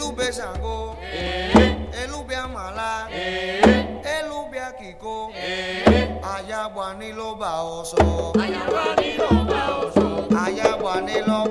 Elube Sango, eh. Elube Amala, eh. Elube Akiko, eh. Ayaguani lo baoso, Ayaguani lo baoso, Ayaguani lo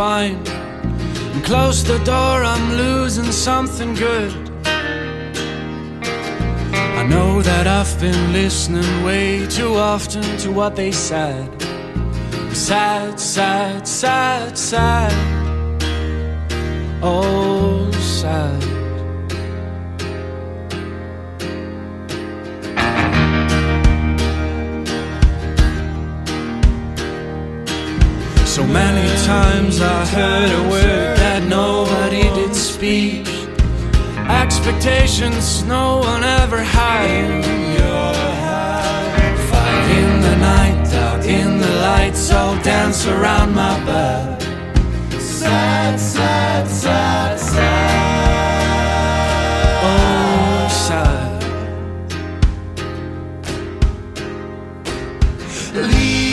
spine. And close the door, I'm losing something good. I know that I've been listening way too often to what they said. Sad, sad, sad, sad. Oh, sad. Heard a word that nobody did speak. Expectations no one ever had. Fight in the night, out in the lights, all dance around my bed. Sad, sad, sad, sad. Oh, sad. Leave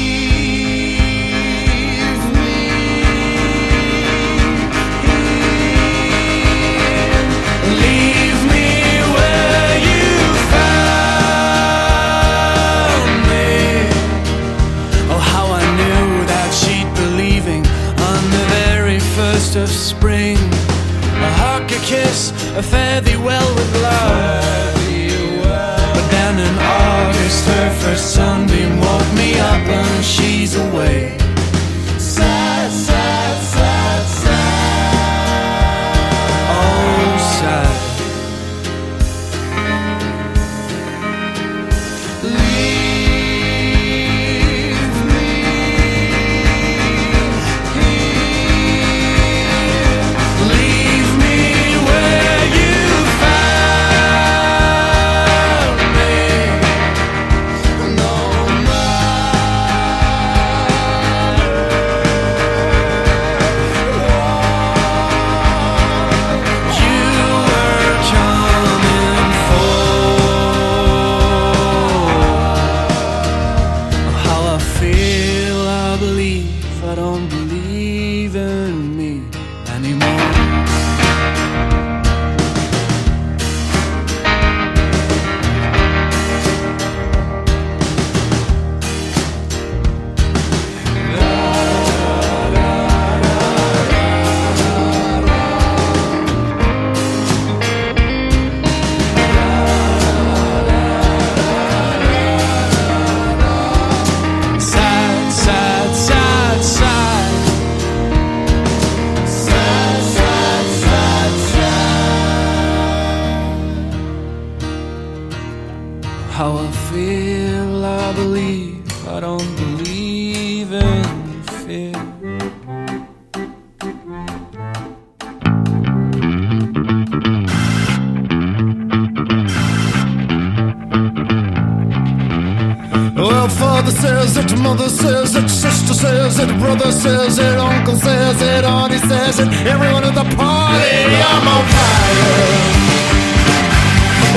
says it, brother says it, uncle says it, auntie says it, everyone at the party, I'm on fire.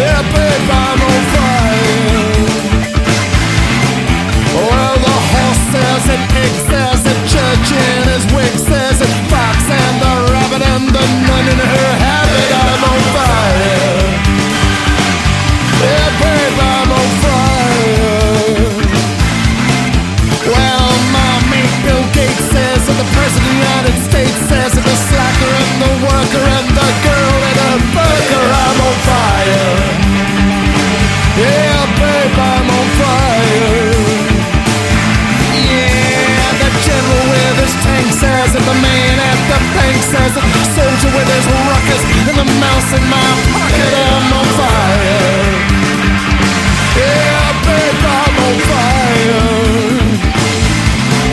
Yeah, babe, I'm on fire. Well, the horse says it, pig says it, church in his wig says it, fox and the rabbit and the nun the soldier with his ruckus, and the mouse in my pocket, I'm on fire. Yeah, babe, I'm on fire.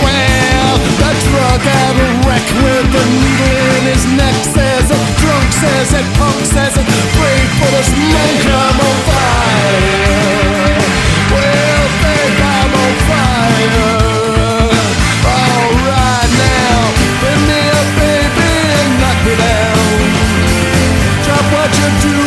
Well, the drug addict with the needle in his neck says it, drunk says it, punk says it, brave for the smoke, Drop what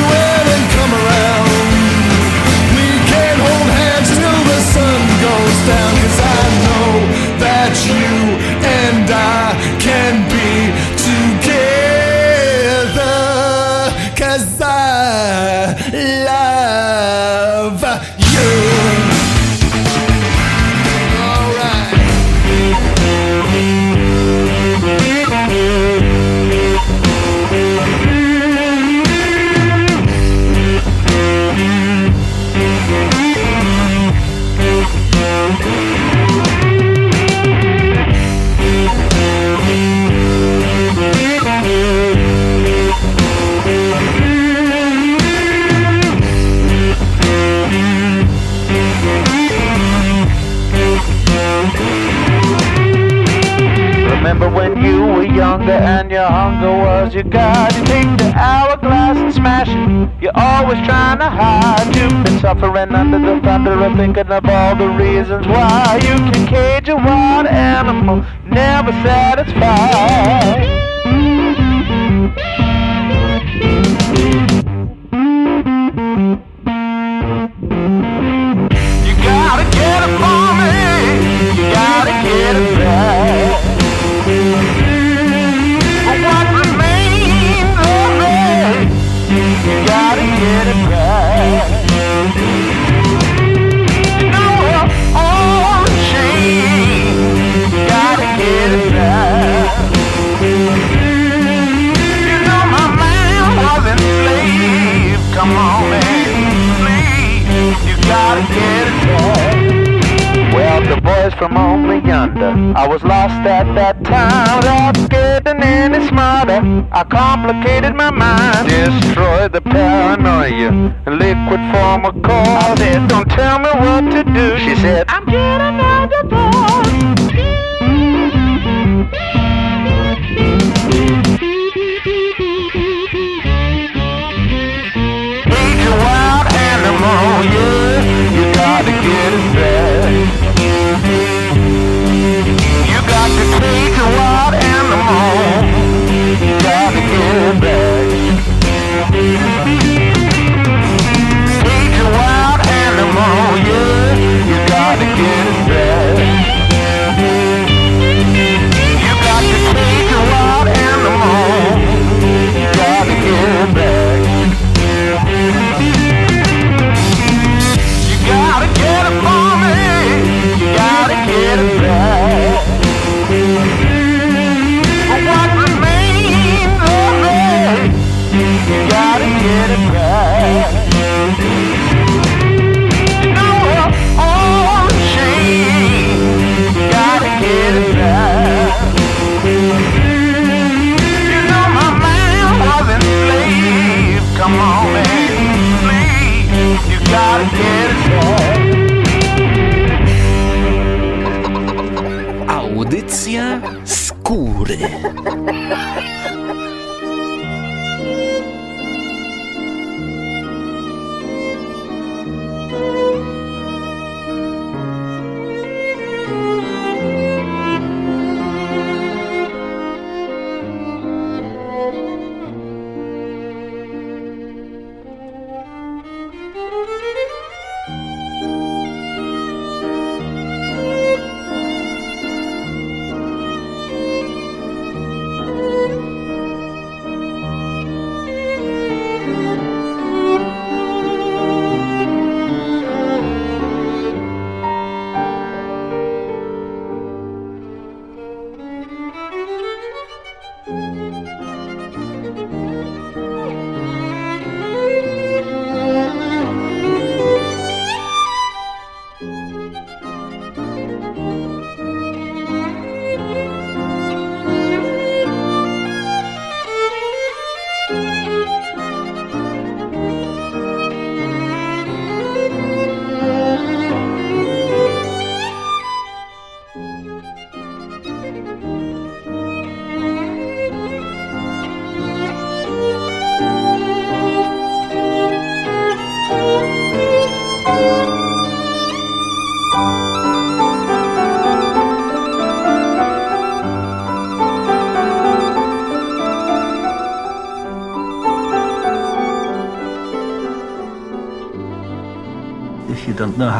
hunger was your god? You take the hourglass and smash it. You're always trying to hide. You've been suffering under the thunder of thinking of all the reasons why you can cage a wild animal, never satisfied. The boys from only yonder. I was lost at that time. Without getting any smarter, I complicated my mind. Destroyed the paranoia. Liquid form of core. I said, don't tell me what to do. She said, I'm getting a divorce. He's a wild animal, yeah. You gotta get it back. Gotta get Yeah.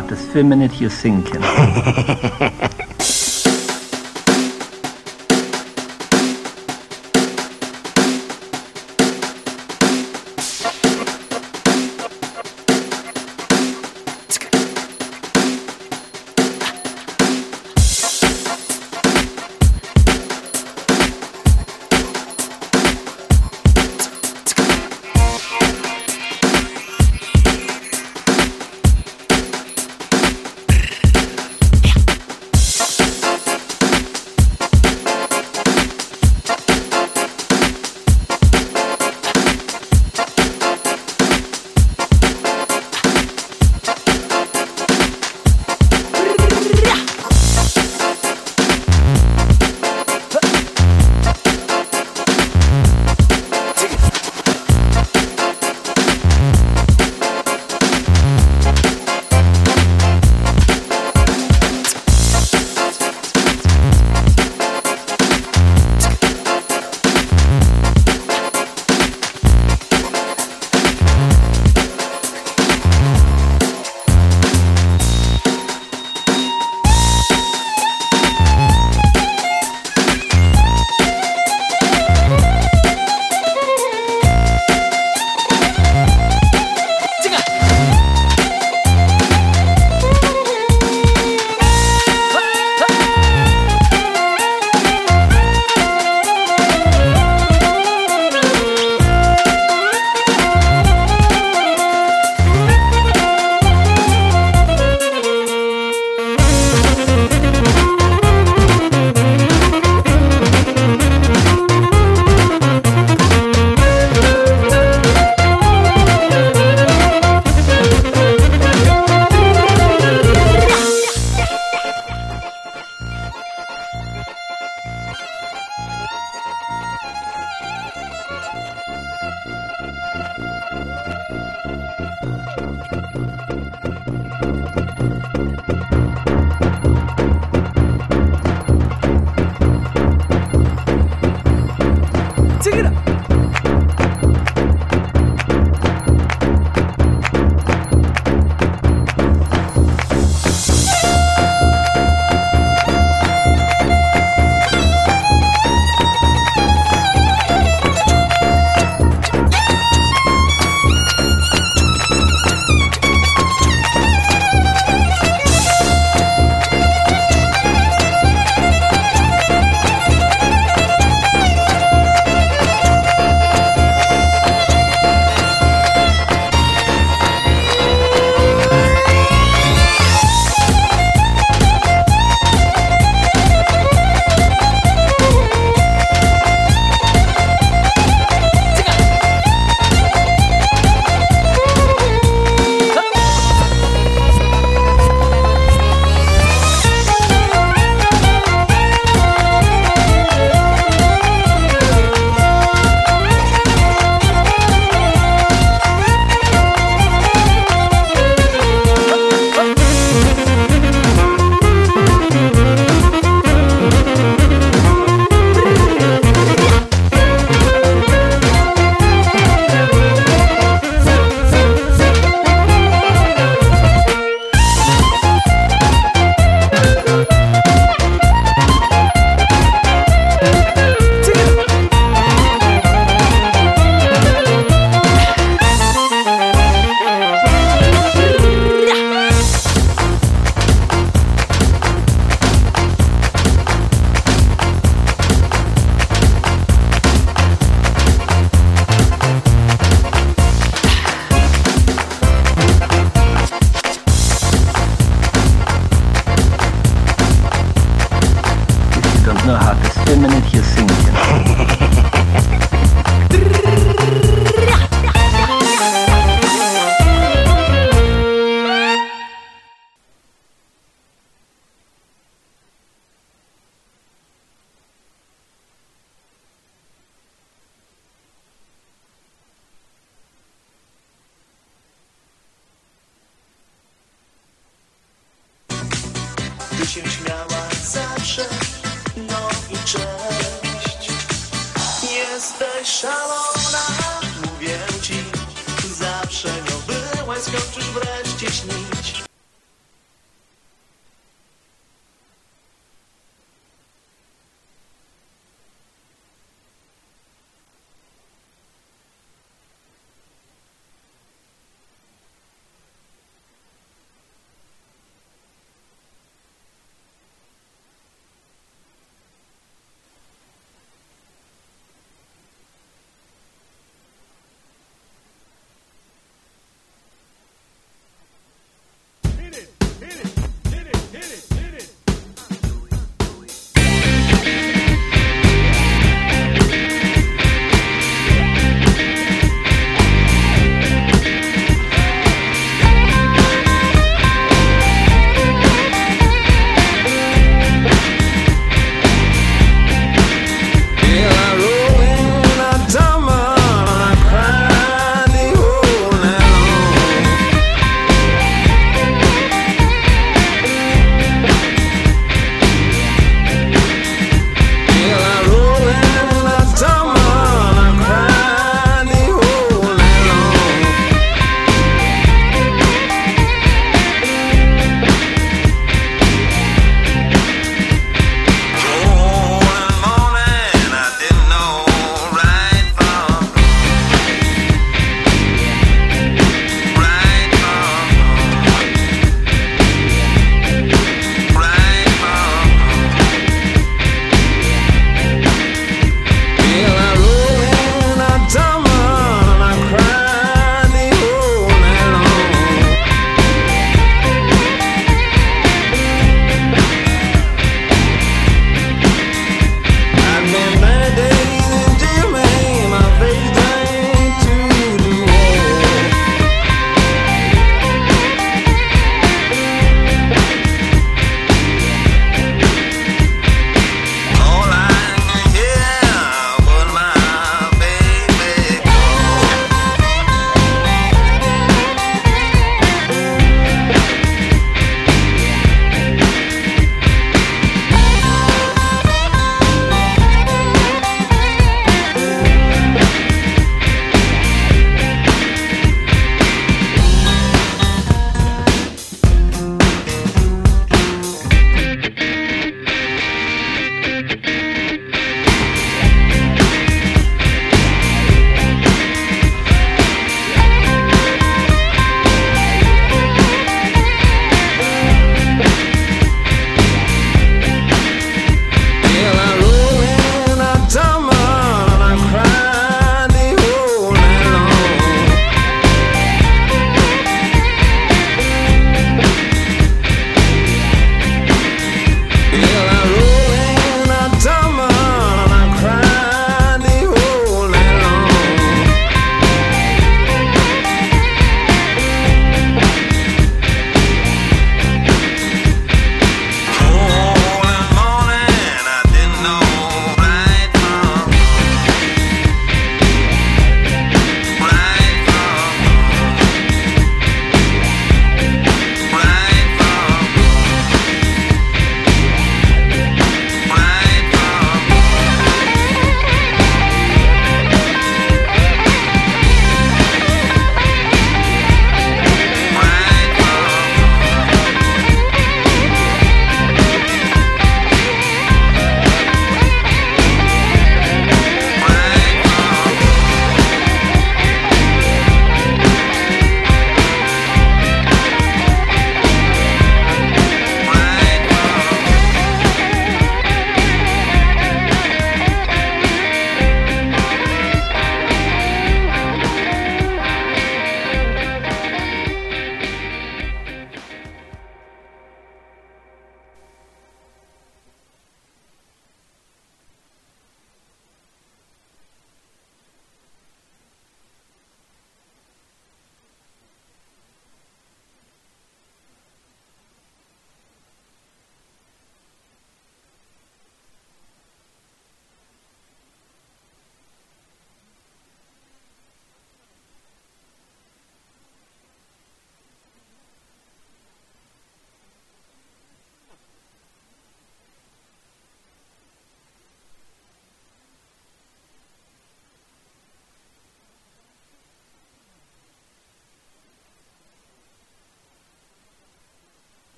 don't know how to swim in it,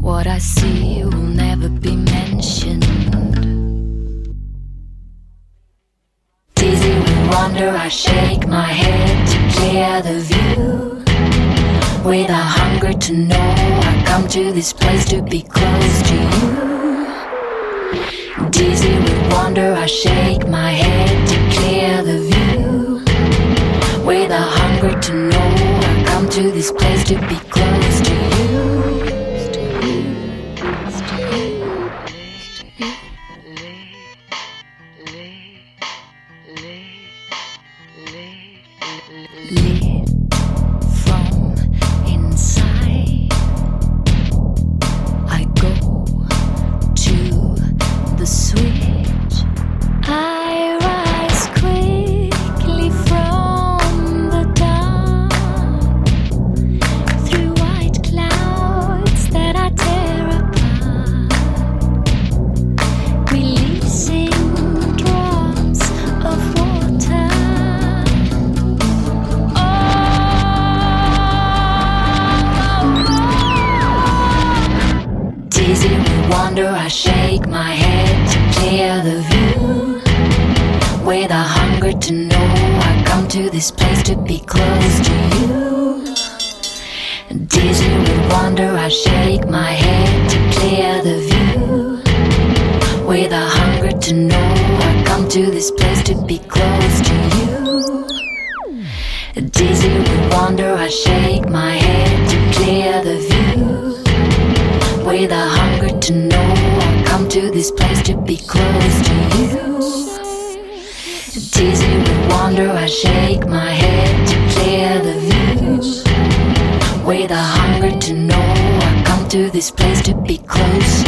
What I see will never be mentioned. Dizzy with wonder, I shake my head to clear the view. With a hunger to know, I come to this place to be close to you. Dizzy with wonder, I shake my head to clear the view. With a hunger to know, I come to this place to be close to you. Dizzy with wonder, I shake my head to clear the view. With a hunger to know, I come to this place to be close.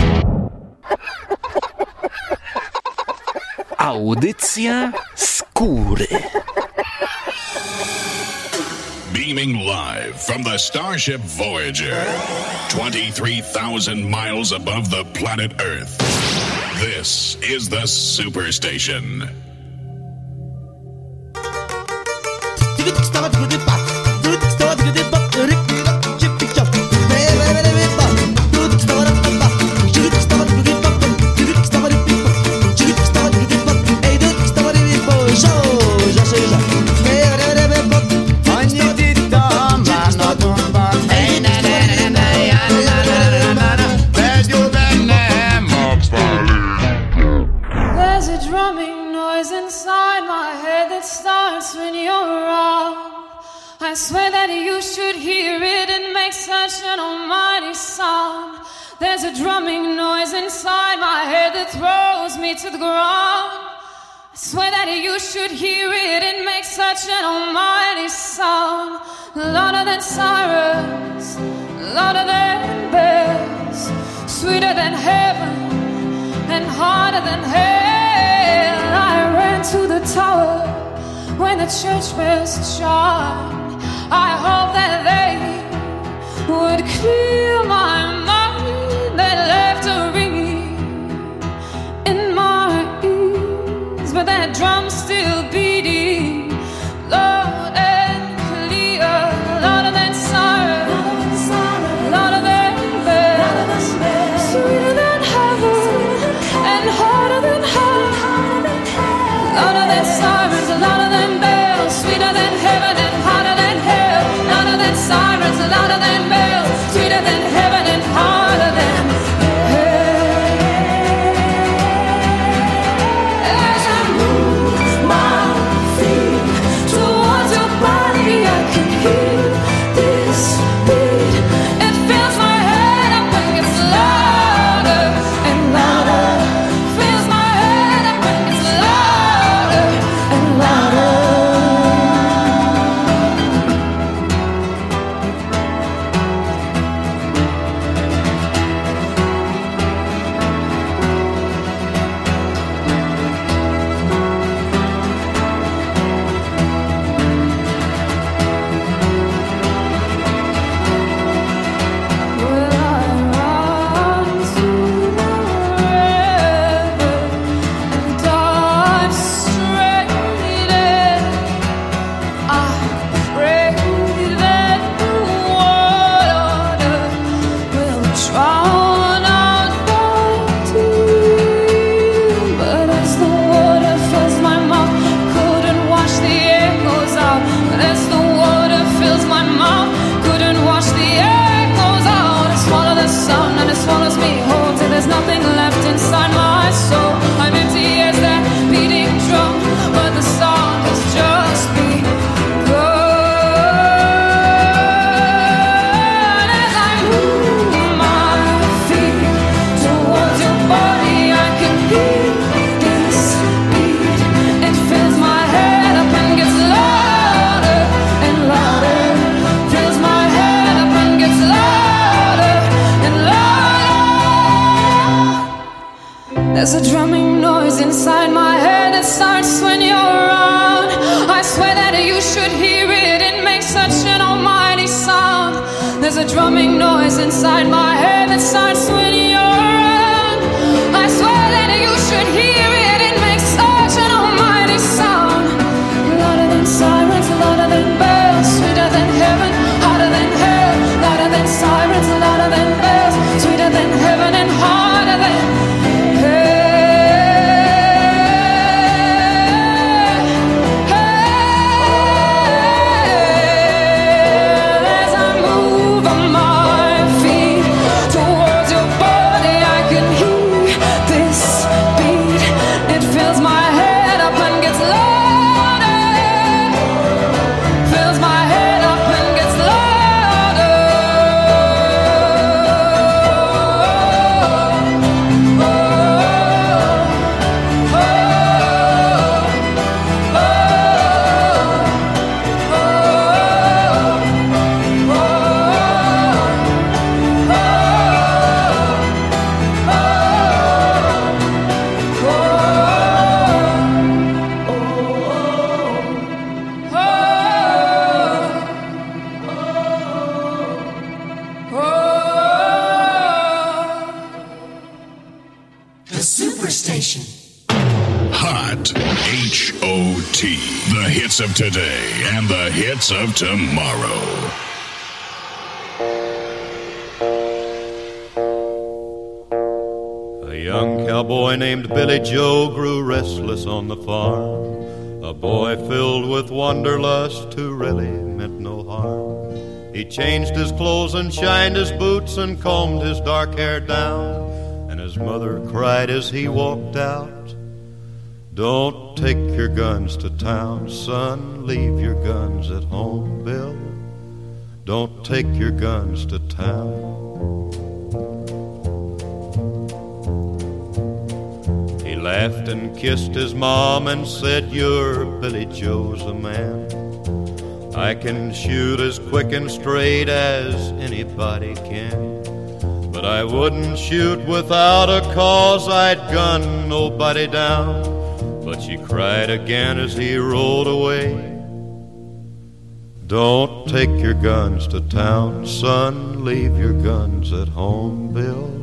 Audycja skóry. Beaming live from the Starship Voyager, 23,000 miles above the planet Earth. This is the Superstation. Should hear it, it makes such an almighty sound. Louder than sirens, louder than bells, sweeter than heaven and harder than hell. I ran to the tower when the church bells chimed. I hope that they would clear my mind that drum's still beating Superstation. Hot H O T. The hits of today and the hits of tomorrow. A young cowboy named Billy Joe grew restless on the farm. A boy filled with wanderlust who really meant no harm. He changed his clothes and shined his boots and combed his dark hair down. His mother cried as he walked out Don't take your guns to town, son. Leave your guns at home, Bill. Don't take your guns to town. He laughed and kissed his mom and said, You're Billy Joe's a man. I can shoot as quick and straight as anybody can. I wouldn't shoot without a cause, I'd gun nobody down. But she cried again as he rolled away. Don't take your guns to town, son. Leave your guns at home, Bill.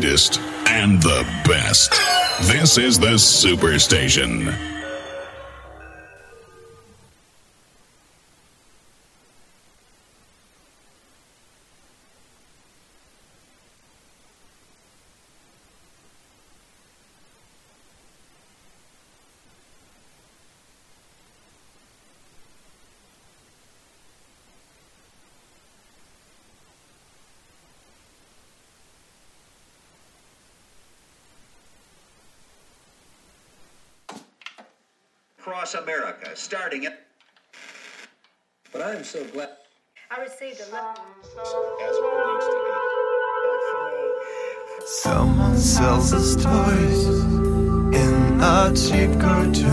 Brightest, and the best. This is the Superstation. Across America, starting at. But I am so glad. I received a letter. Someone sells us toys in a cheap cartoon.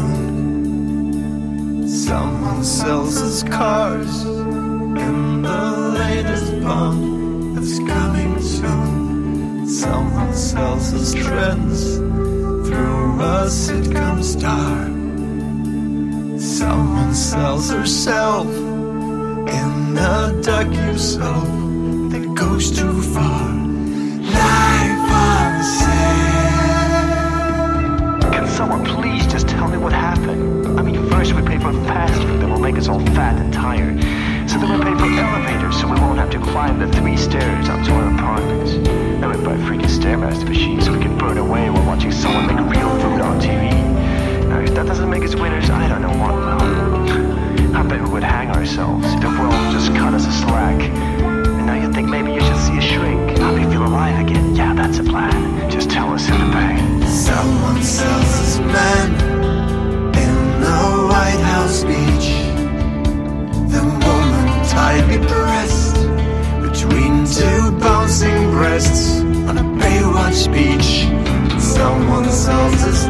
Someone sells us cars in the latest bomb that's coming soon. Someone sells us trends through a sitcom star. Someone sells herself in a docu soap that goes too far. Life on sale. Can someone please just tell me what happened? I mean, first we pay for fast food that will make us all fat and tired. So then we pay for elevators so we won't have to climb the three stairs up to our apartments. Then we buy freaking Stairmaster machines so we can burn away while watching someone make real food on TV. That doesn't make us winners, I don't know what will. I bet we would hang ourselves if the world just cut us a slack. And now you think maybe you should see a shrink, help you feel alive again. Yeah, that's a plan. Just tell us who to pay. Someone sells us men in the White House speech. The woman tightly pressed between two bouncing breasts on a Baywatch beach. Someone sells us